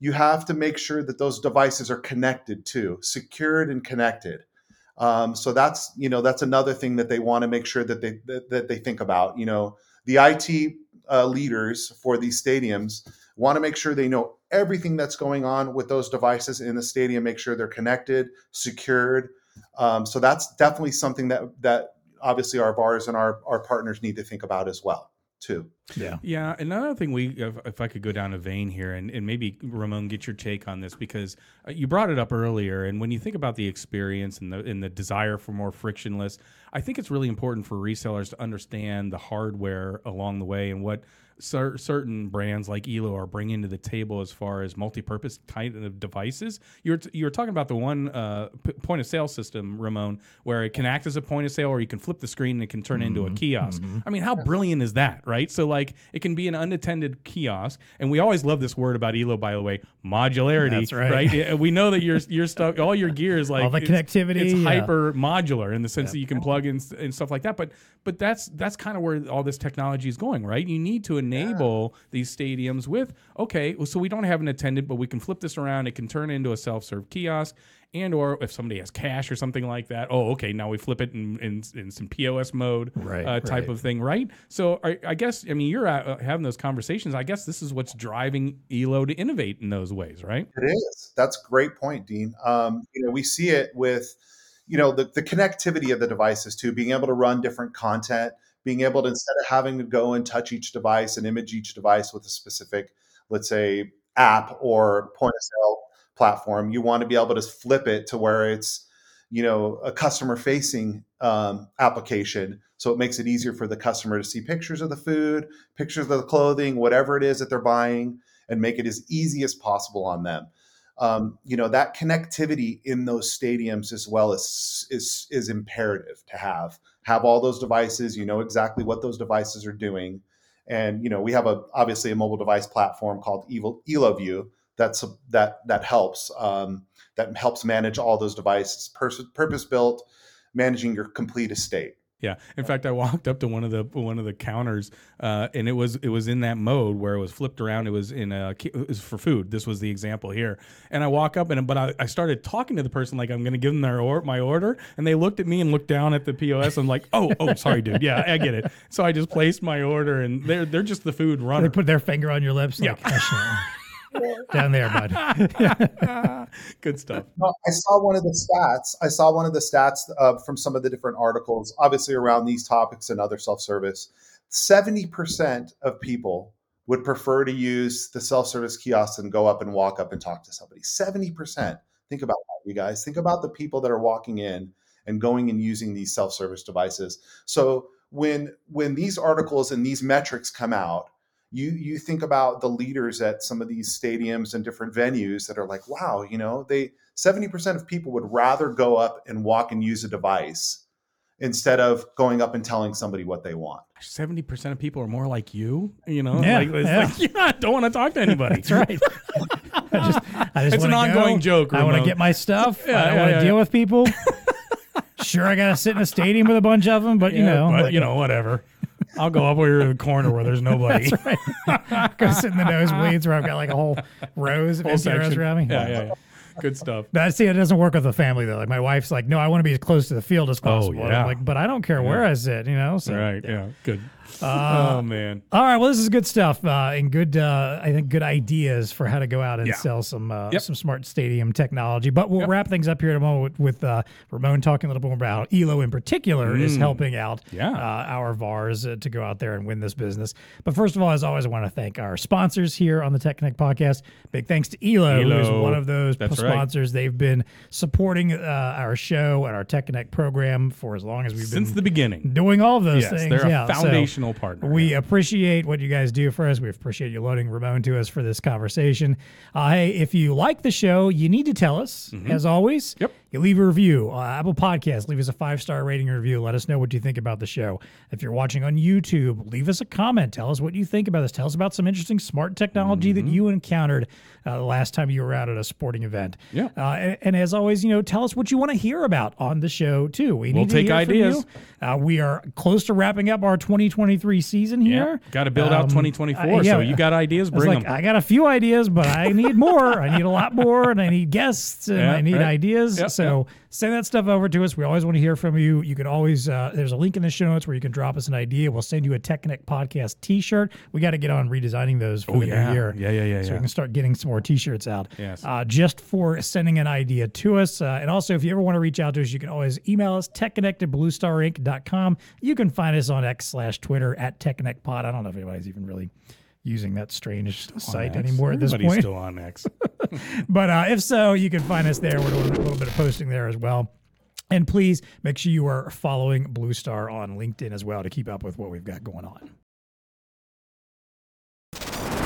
you have to make sure that those devices are connected to, secured and connected. Um, so that's you know that's another thing that they want to make sure that they that, that they think about. You know, the IT uh, leaders for these stadiums want to make sure they know everything that's going on with those devices in the stadium. Make sure they're connected, secured. Um, so that's definitely something that that obviously our VARs and our our partners need to think about as well too. Yeah. Yeah, another thing we, if, if I could go down a vein here, and, and maybe Raimon, get your take on this because uh, you brought it up earlier, and when you think about the experience and the and the desire for more frictionless, I think it's really important for resellers to understand the hardware along the way and what cer- certain brands like Elo are bringing to the table as far as multi-purpose kind of devices. You're t- you were talking about the one uh, p- point of sale system, Raimon, where it can act as a point of sale, or you can flip the screen and it can turn into a kiosk. I mean, how brilliant is that, right? So like, it can be an unattended kiosk, and we always love this word about Elo, by the way, modularity. That's right. Yeah, We know that your your stuff, all your gear is like All the it's- connectivity, It's yeah. hyper modular in the sense that you can plug in and stuff like that. But but that's that's kind of where all this technology is going, right? You need to enable these stadiums with okay, well, so we don't have an attendant, but we can flip this around. It can turn into a self-serve kiosk, and or if somebody has cash or something like that, oh, okay, now we flip it in in, in some POS mode, Right, uh, type right. of thing, right? So I, I guess I mean you're uh, having those conversations. I guess this is what's driving Elo to innovate in those ways, right? It is. That's a great point, Dean. Um, you know, we see it with, you know, the, the connectivity of the devices too, being able to run different content, being able to instead of having to go and touch each device and image each device with a specific, let's say, app or point of sale platform, you want to be able to flip it to where it's, you know, a customer facing um, application. So it makes it easier for the customer to see pictures of the food, pictures of the clothing, whatever it is that they're buying, and make it as easy as possible on them um, you know that connectivity in those stadiums as well is is is imperative to have have all those devices you know exactly what those devices are doing. And you know we have a obviously a mobile device platform called EloView that's that that helps um, that helps manage all those devices purpose built managing your complete estate Yeah. In fact, I walked up to one of the one of the counters, uh, and it was it was in that mode where it was flipped around. It was in a it was for food. This was the example here. And I walk up and but I, I started talking to the person like I'm going to give them their or, my order, and they looked at me and looked down at the POS. I'm like, oh oh sorry, dude. Yeah, I get it. So I just placed my order, and they're they're just the food They put their finger on your lips. Like, down there, bud. Good stuff. No, I saw one of the stats. I saw one of the stats uh, from some of the different articles, obviously around these topics and other self-service. Seventy percent of people would prefer to use the self-service kiosk and go up and walk up and talk to somebody. Seventy percent. Think about that, you guys. Think about the people that are walking in and going and using these self-service devices. So when when these articles and these metrics come out, you you think about the leaders at some of these stadiums and different venues that are like, wow, you know, they 70% of people would rather go up and walk and use a device instead of going up and telling somebody what they want. Seventy percent of people are more like you. You know, Yeah, like, it's yeah. like, yeah, I don't want to talk to anybody. That's right. I just, I just It's an ongoing go. joke, I want to get my stuff. Yeah, I don't yeah, want to yeah, deal yeah. with people. sure, I got to sit in a stadium with a bunch of them, but you Yeah, know, but, like, you know, whatever. I'll go up in the corner where there's nobody. That's right. go sit in the nosebleeds where I've got like a whole rows of Whole empty rows around me. Yeah, yeah, yeah. Good stuff. But see, it doesn't work with the family though. Like my wife's like, no, I want to be as close to the field as oh, possible. Oh, yeah. Like, but I don't care where I sit, you know. So Right. Yeah. Good. Uh, oh man. All right, well, this is good stuff uh, and good, uh, I think, good ideas for how to go out and Yeah. sell some uh, Yep. some smart stadium technology. But we'll Yep. wrap things up here in a moment with, with uh, Raimon talking a little bit more about how Elo in particular is helping out Mm. Yeah. uh, our VARs uh, to go out there and win this business. But first of all, as always, I want to thank our sponsors here on the TEConnect podcast. Big thanks to Elo, who is Elo. one of those That's right. sponsors. They've been supporting uh, our show and our TEConnect program for as long as we've Since been the beginning. doing all of those Yes, things. they're a yeah, so- partner. we appreciate what you guys do for us. We appreciate you loading Raimon to us for this conversation. Uh, hey, if you like the show, you need to tell us, as always. Yep. You leave a review. Uh, Apple Podcast, leave us a five star rating and review. Let us know what you think about the show. If you're watching on YouTube, leave us a comment. Tell us what you think about this. Tell us about some interesting smart technology that you encountered uh, the last time you were out at a sporting event. Yeah. Uh, and, and as always, you know, tell us what you want to hear about on the show too. We We'll need to take ideas. Uh, we are close to wrapping up our 2023 season here. Got to build out Um, 2024. uh, yeah. so you got ideas, I bring like, them. I got a few ideas, but I need more. I need a lot more, and I need guests, and Yeah, I need right. ideas. Yep, so send that stuff over to us. We always want to hear from you. You can always uh, there's a link in the show notes where you can drop us an idea. We'll send you a TEConnect podcast T-shirt. We got to get on redesigning those for Oh, the yeah. new year. Yeah, yeah, yeah, So yeah. we can start getting some more T-shirts out. Yes. Uh, just for sending an idea to us. Uh, and also, if you ever want to reach out to us, you can always email us TEConnect at bluestarinc.com. You can find us on X slash Twitter at TEConnectPod. I don't know if anybody's even really using that strange site anymore at this Everybody's point. still on X. But uh, if so, you can find us there. We're doing a little bit of posting there as well. And please make sure you are following Blue Star on LinkedIn as well to keep up with what we've got going on.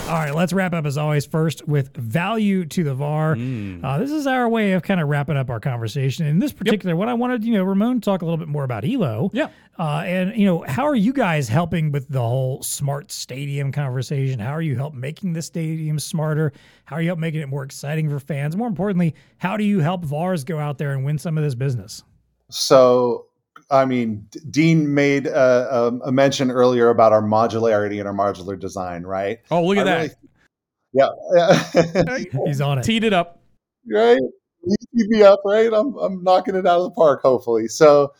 All right, let's wrap up as always. First, with value to the VAR. Mm. Uh, this is our way of kind of wrapping up our conversation. In this particular what I wanted you know Raimon talk a little bit more about Elo. Yeah. Uh, and you know, how are you guys helping with the whole smart stadium conversation? How are you help making the stadium smarter? How are you help making it more exciting for fans? More importantly, how do you help VARs go out there and win some of this business? So I mean, Dean made a, a, a mention earlier about our modularity and our modular design, right? Oh, look at I that. really- yeah. He's on it. Teed it up. right? You keep me up, right? I'm, I'm knocking it out of the park, hopefully. So,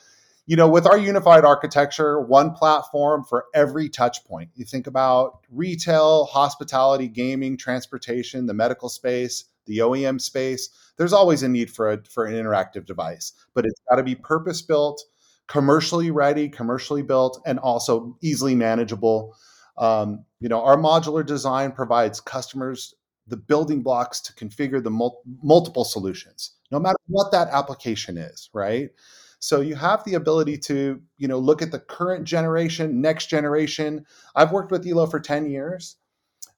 you know, with our unified architecture, one platform for every touch point. You think about retail, hospitality, gaming, transportation, the medical space, the OEM space. There's always a need for a for an interactive device, but it's got to be purpose built, commercially ready, commercially built, and also easily manageable. Um, you know, our modular design provides customers the building blocks to configure the mul- multiple solutions, no matter what that application is, right? So you have the ability to, you know, look at the current generation, next generation. I've worked with Elo for 10 years.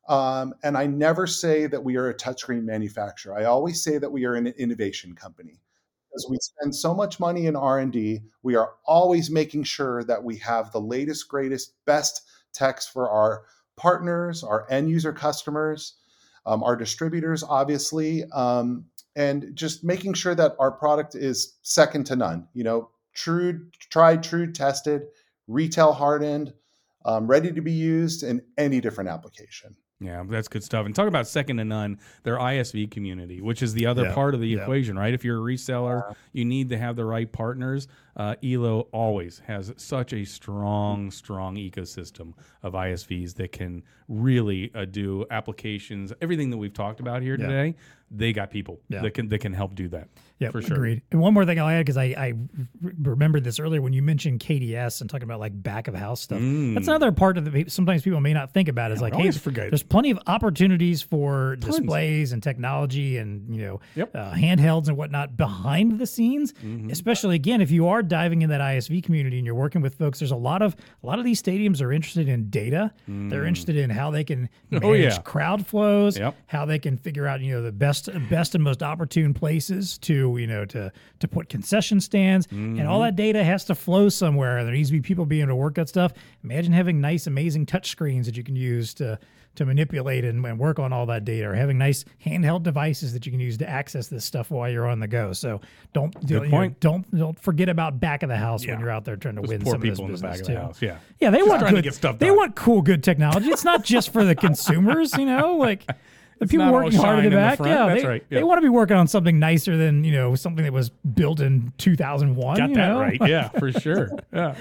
Um, and I never say that we are a touchscreen manufacturer. I always say that we are an innovation company because we spend so much money in r&d we are always making sure that we have the latest greatest best techs for our partners our end user customers um, our distributors obviously um, and just making sure that our product is second to none you know true tried true tested retail hardened um, ready to be used in any different application Yeah, that's good stuff. And talk about second to none, their ISV community, which is the other Yeah, part of the yeah. equation, right? If you're a reseller, you need to have the right partners. Uh, Elo always has such a strong, strong ecosystem of ISVs that can really uh, do applications. Everything that we've talked about here Yeah. today, they got people Yeah. that can that can help do that. Yeah, for sure. Agreed. And one more thing I'll add because I, I re- remembered this earlier when you mentioned KDS and talking about like back of house stuff. That's another part of the sometimes people may not think about is like, hey, forget. there's plenty of opportunities for displays and technology and you know Yep. uh, handhelds and whatnot behind the scenes. Mm-hmm. Especially again, if you are diving in that ISV community and you're working with folks, there's a lot of a lot of these stadiums are interested in data. They're interested in how they can manage Mm. Oh, yeah. crowd flows, Yep. how they can figure out you know the best best and most opportune places to you know to to put concession stands and all that data has to flow somewhere there needs to be people being able to work that stuff imagine having nice amazing touch screens that you can use to to manipulate and, and work on all that data or having nice handheld devices that you can use to access this stuff while you're on the go so don't you know, point. don't don't forget about back of the house when you're out there trying to Those win poor some people of in this the back of the too. house. Yeah. Yeah, they want trying to good, get stuff They want cool, good technology. It's not just for the consumers, you know. Like the people not working hard in shine the in the back. Yeah, That's they, right. they want to be working on something nicer than you know something that was built in 2001. Got you that know? right. Yeah, for sure. Yeah.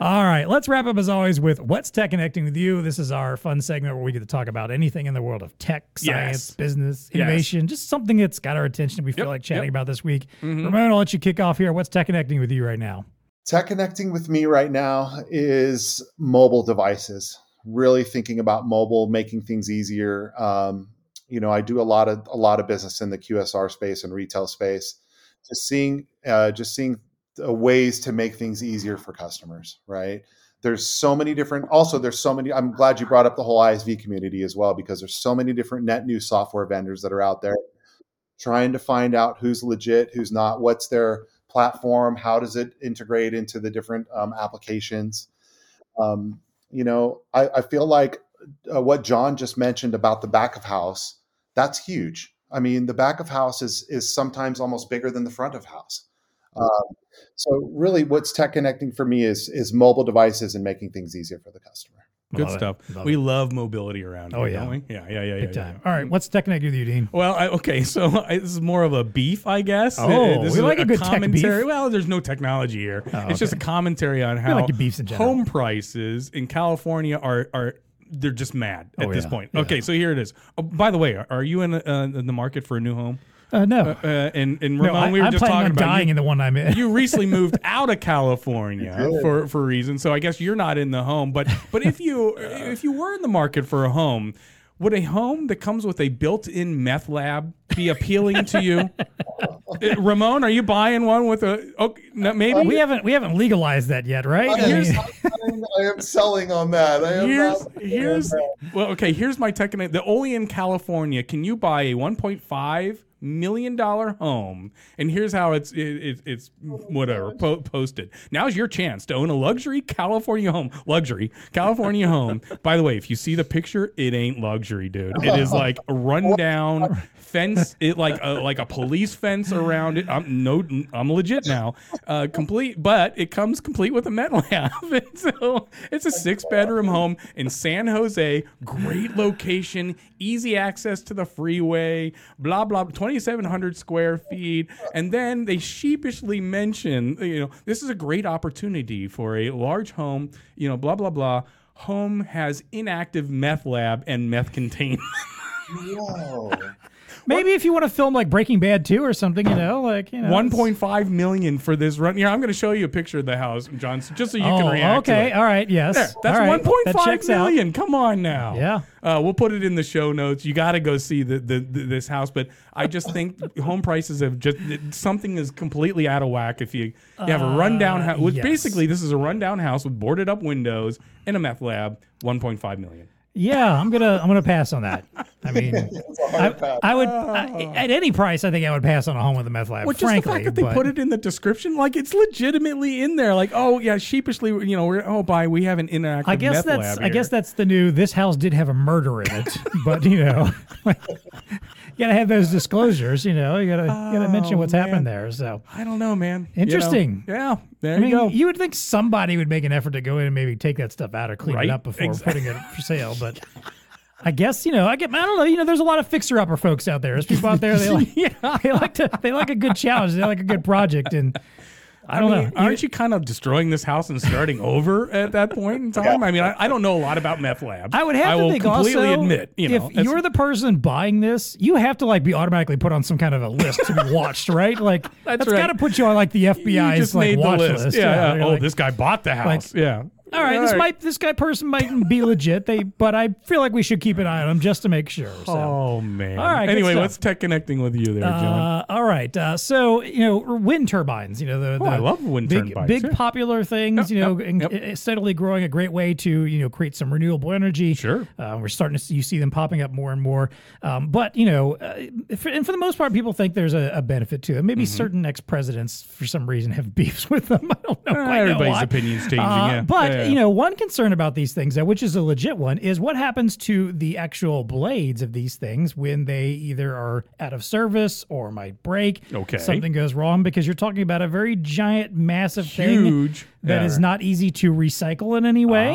All right, let's wrap up as always with what's tech connecting with you. This is our fun segment where we get to talk about anything in the world of tech, science, Yes. business, Yes. innovation, just something that's got our attention. We feel Yep, like chatting yep. about this week. Mhm. Raimon, I'll let you kick off here. What's tech connecting with you right now? Tech connecting with me right now is mobile devices. Really thinking about mobile, making things easier. Um, you know, I do a lot of a lot of business in the QSR space and retail space. Just seeing, uh, just seeing ways to make things easier for customers. Right? There's so many different. Also, there's so many. I'm glad you brought up the whole ISV community as well because there's so many different net new software vendors that are out there trying to find out who's legit, who's not, what's their platform, how does it integrate into the different um, applications. Um, you know, I, I feel like uh, what John just mentioned about the back of house, that's huge. I mean, the back of house is is sometimes almost bigger than the front of house. Um, so really, what's tech connecting for me is is mobile devices and making things easier for the customer. Good Love stuff. Love we it. love mobility around Oh, here, yeah. don't we? Yeah, yeah, yeah, yeah. Big yeah. time. All right, what's tech connecting with you, Dean? Well, I, okay, so I, this is more of a beef, I guess. Oh, this we is like a good tech commentary. beef. Well, there's no technology here. Oh, It's just a commentary on how like your beefs in general. home prices in California are are they're just mad at Oh, this yeah, point. yeah. Okay, so here it is. Oh, by the way, are, are you in, uh, in the market for a new home? Uh, no, Uh, and and no, Raimon, I, we were I'm just talking on about dying you, in the one I'm in. you recently moved out of California for for reasons. So I guess you're not in the home. But but if you if you were in the market for a home, would a home that comes with a built-in meth lab be appealing to you? Uh, Raimon, are you buying one with a? Okay, no, maybe. we haven't we haven't legalized that yet, right? I Here's- mean- I am selling on that. I am Here's not- here's well okay. Here's my technique. The only in California can you buy a 1.5 million dollar home, and here's how it's it, it, it's whatever po- posted. Now's your chance to own a luxury California home. Luxury California home. By the way, if you see the picture, it ain't luxury, dude. It is like a rundown fence, it like a, like a police fence around it. I'm no, I'm legit now. Uh, complete, but it comes complete with a met lab. And so it's a six bedroom home in San Jose. Great location, easy access to the freeway. Blah blah. 2,700 square feet, and then they sheepishly mention, you know, this is a great opportunity for a large home. You know, blah blah blah. Home has inactive meth lab and meth containment. Whoa. Maybe if you want to film like Breaking Bad 2 or something, you know, like, you know. One it's- point five million for this run. Here, I'm going to show you a picture of the house, John, just so you Oh, can react. to okay. All right. Yes. There, that's right. one That five out. Come on now. Yeah. Uh, we'll put it in the show notes. You got to go see the, the, the this house, but I just think home prices have just something is completely out of whack. If you you have a rundown house, Uh, yes. basically this is a rundown house with boarded up windows and a meth lab. One point five million. Yeah, I'm gonna I'm gonna pass on that. I mean, I, I would I, oh. at any price. I think I would pass on a home with a meth lab. Well, just frankly, the fact that they but- put it in the description, like it's legitimately in there. Like, oh yeah, sheepishly, you know, we're oh by we have an interactive I guess that's I guess that's the new. This house did have a murder in it, but you know, gotta have those disclosures. You know, you gotta you gotta oh, mention what's Oh, happened there. So I don't know, man. You know? Interesting. Yeah, there I mean, you go. you would think somebody would make an effort to go in and maybe take that stuff out or clean Right? it up before Ex- putting it for sale, but. I guess you know. I get. I don't know. You know, there's a lot of fixer-upper folks out there. There's people out there. They like. yeah. They like to. They like a good challenge. They like a good project. And I don't I mean, know. aren't you kind of destroying this house and starting over at that point in time? I mean, I, I don't know a lot about meth labs. I would have I to think completely also, admit, you know, if you're the person buying this, you have to like be automatically put on some kind of a list to be watched, right? Like that's, right. got to put you on like the FBI's like watch list. list. Yeah. yeah. you're Oh, like, this guy bought the house. yeah. All right, this might this guy person might be legit. They, but I feel like we should keep an eye on him just to make sure. So. Oh man. All right, Anyway, what's tech connecting with you there, John? Uh, all right. Uh, so you know, wind turbines. You know, the, the Oh, I love wind big, turbines, Big yeah. popular things. you know, yep, and yep. steadily growing. A great way to you know create some renewable energy. Sure. Uh, we're starting to see you see them popping up more and more. Um, but you know, uh, for, and for the most part, people think there's a, a benefit to it. Maybe Mm-hmm. certain ex presidents, for some reason, have beefs with them. I don't know. Know everybody's why. opinion's changing, Uh, yeah. But Yeah, yeah. you know, one concern about these things, which is a legit one, is what happens to the actual blades of these things when they either are out of service or might break. Okay. Something goes wrong because you're talking about a very giant, massive thing Huge. that is Yeah. not easy to recycle in any way.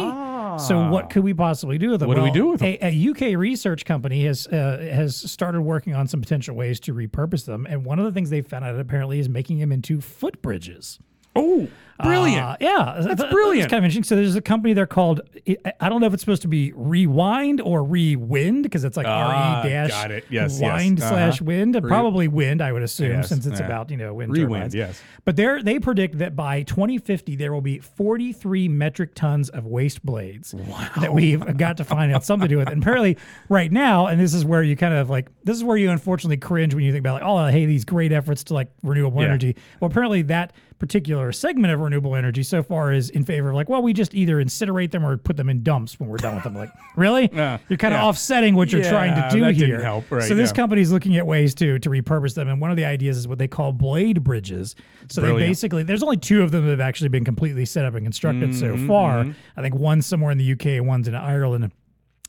So what could we possibly do with them? What do we do with them? A, a UK research company has uh, has started working on some potential ways to repurpose them, and one of the things they found out apparently is making them into footbridges. Oh, brilliant. Uh, yeah, that's brilliant. kind of interesting. So there's a company there called I- don't know if it's supposed to be Rewind or Rewind because it's like Ah, R E dash got it. Yes, yes. wind Uh-huh. slash wind. Probably wind, I would assume, Yes, since it's yeah. about you know wind Rewind, turbines. yes. But they they predict that by 2050 there will be 43 metric tons of waste blades that we've got to find out something to do with. it. And apparently, right now, and this is where you kind of like this is where you unfortunately cringe when you think about like, oh, hey, these great efforts to like renewable Yeah. energy. Well, apparently that particular segment of renewable energy so far is in favor of like, well, we just either incinerate them or put them in dumps when we're done with them. Like, really? Yeah, You're kind of yeah. offsetting what you're Yeah, trying to do here. help, right, so this yeah. is looking at ways to to repurpose them, and one of the ideas is what they call blade bridges. So they basically there's only two of them that have actually been completely set up and constructed so Mm-hmm, far. I think one's somewhere in the UK, one's in Ireland.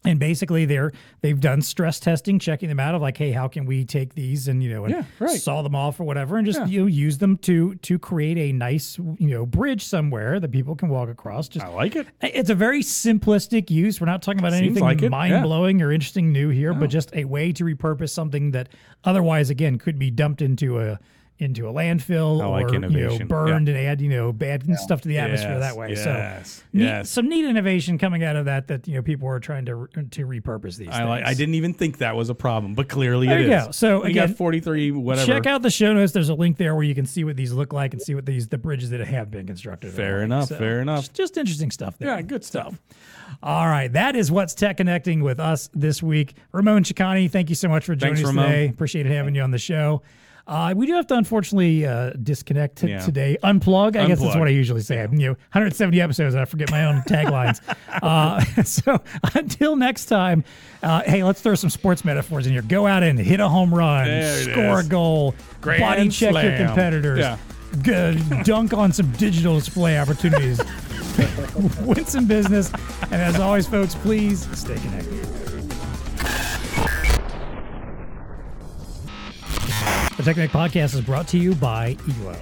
And basically, they're they've done stress testing, checking them out of like, hey, how can we take these and you know and Yeah, right. saw them off or whatever, and just Yeah. you know, use them to to create a nice you know bridge somewhere that people can walk across. Just I like it. it's a very simplistic use. We're not talking about Seems anything like mind blowing or interesting new here, but just a way to repurpose something that otherwise, again, could be dumped into a into a landfill I like or you know innovation. burned and add you know bad stuff to the atmosphere Yes, that way. Yes. So neat, some neat innovation coming out of that that you know people are trying to to repurpose these. I like. I didn't even think that was a problem, but clearly There it you is. go. So, we again, got 43 whatever. Check out the show notes. There's a link there where you can see what these look like and see what these the bridges that have been constructed. are Fair like. enough, fair enough. Just, just interesting stuff there. Yeah, good stuff. All right, that is what's tech connecting with us this week. Raimon Chikhani, thank you so much for joining Thanks, us Raimon. today. Appreciate having you on the show. Uh, we do have to unfortunately uh, disconnect t- Yeah. today. Unplug, I guess that's what I usually say. You know, 170 episodes, and I forget my own taglines. uh, so until next time, uh, hey, let's throw some sports metaphors in here. Go out and hit a home run, score is. a goal, Grand body check your competitors. Yeah. G- dunk on some digital display opportunities. Win some business. And as always, folks, please stay connected. TEConnect Podcast is brought to you by Elo.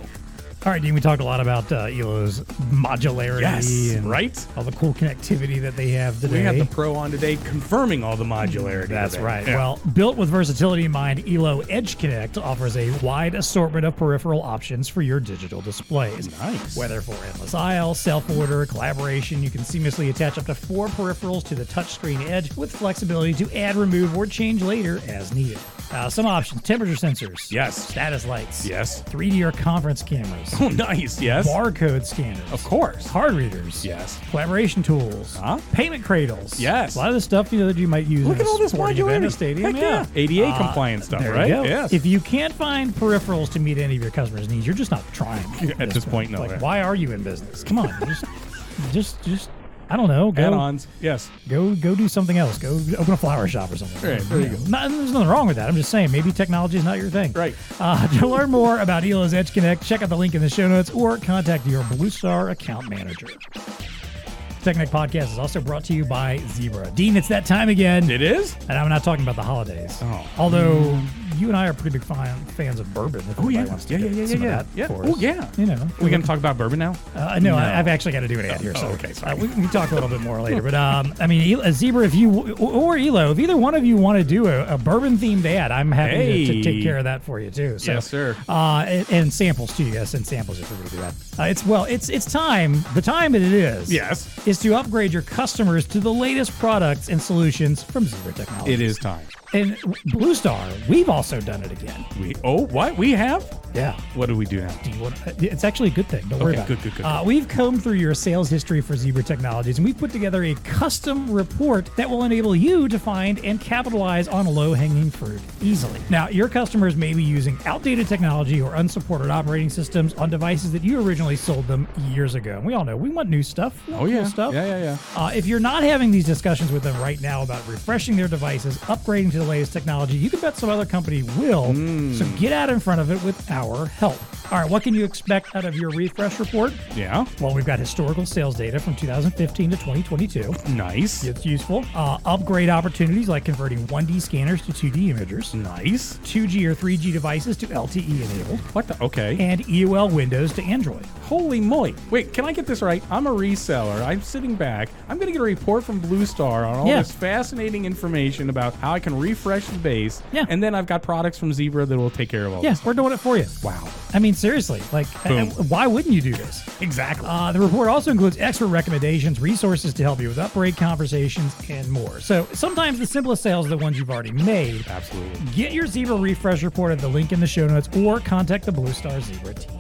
All right, Dean, we talked a lot about uh, Elo's modularity Yes, and right? all the cool connectivity that they have today. We have the pro on today confirming all the modularity. That's today. right. Yeah. Well, built with versatility in mind, Elo Edge Connect offers a wide assortment of peripheral options for your digital displays. Nice. Whether for endless aisle, self order, collaboration, you can seamlessly attach up to four peripherals to the touchscreen edge with flexibility to add, remove, or change later as needed. Uh, some options temperature sensors, Yes. status lights, Yes. 3D or conference cameras, Oh, nice. Yes. barcode scanners, Of course. card readers, Yes. collaboration tools, Huh? payment cradles. Yes. A lot of the stuff you know that you might use Look in at all this sporting event, a modularity. stadium. Heck yeah. ADA Uh, compliant stuff, right? You. Yes. If you can't find peripherals to meet any of your customers' needs, you're just not trying. At this point, no. Like, why are you in business? Come on, just, just, just. I don't know. Go, Add-ons. Yes. go, go do something else. Go open a flower shop or something. Right, there you go. Not, there's nothing wrong with that. I'm just saying, maybe technology is not your thing. Right. Uh, to learn more about Elo's Edge Connect, check out the link in the show notes or contact your Blue Star account manager. TEConnect Podcast is also brought to you by Zebra. Dean, it's that time again. It is? And I'm not talking about the holidays. Oh. Although you and I are pretty big fan, fans of bourbon. Oh, yeah. anybody wants to Yeah, yeah, yeah, yeah, yeah. Yeah. Oh, yeah. You know. we going to talk about bourbon now? Uh, no, I, I've actually got to do an ad here. So Oh, okay, sorry. Uh, we, we can talk a little bit more later. But um, I mean, El- Zebra, if you or Elo, if either one of you want to do a, a bourbon themed ad, I'm happy to, to take care of that for you too. So, Yes, sir. Uh, and, and samples too. Yes, and samples if we're going to do that. Uh, it's well, it's it's time. The time that it is. Yes. Is to upgrade your customers to the latest products and solutions from Zebra Technology. It is time. And Blue Star, we've also done it again. We Oh, what? We have? Yeah. What do we do now? Do you want- It's actually a good thing. Don't worry about good, it. good, good. Uh, we've combed through your sales history for Zebra Technologies, and we've put together a custom report that will enable you to find and capitalize on low-hanging fruit easily. Now, your customers may be using outdated technology or unsupported operating systems on devices that you originally sold them years ago. And we all know we want new stuff. Want Oh, cool yeah. stuff. Yeah, yeah, yeah. Uh, if you're not having these discussions with them right now about refreshing their devices, upgrading to the latest technology, you can bet some other company will. Hmm. So get out in front of it with our help. All right, what can you expect out of your refresh report? Yeah. Well, we've got historical sales data from 2015 to 2022. Nice. It's useful. Uh, upgrade opportunities like converting 1D scanners to 2D imagers, Nice. 2G or 3G devices to LTE enabled, What the? Okay. and EOL Windows to Android. Holy moly. Wait, can I get this right? I'm a reseller. I'm sitting back. I'm going to get a report from Blue Star on all Yeah. this fascinating information about how I can refresh the base. Yeah. And then I've got products from Zebra that will take care of all Yeah, this. we're doing it for you. Wow. I mean, seriously, like, Boom. why wouldn't you do this? Exactly. Uh, the report also includes expert recommendations, resources to help you with upgrade conversations, and more. So sometimes the simplest sales are the ones you've already made. Absolutely. Get your Zebra refresh report at the link in the show notes or contact the Blue Star Zebra team.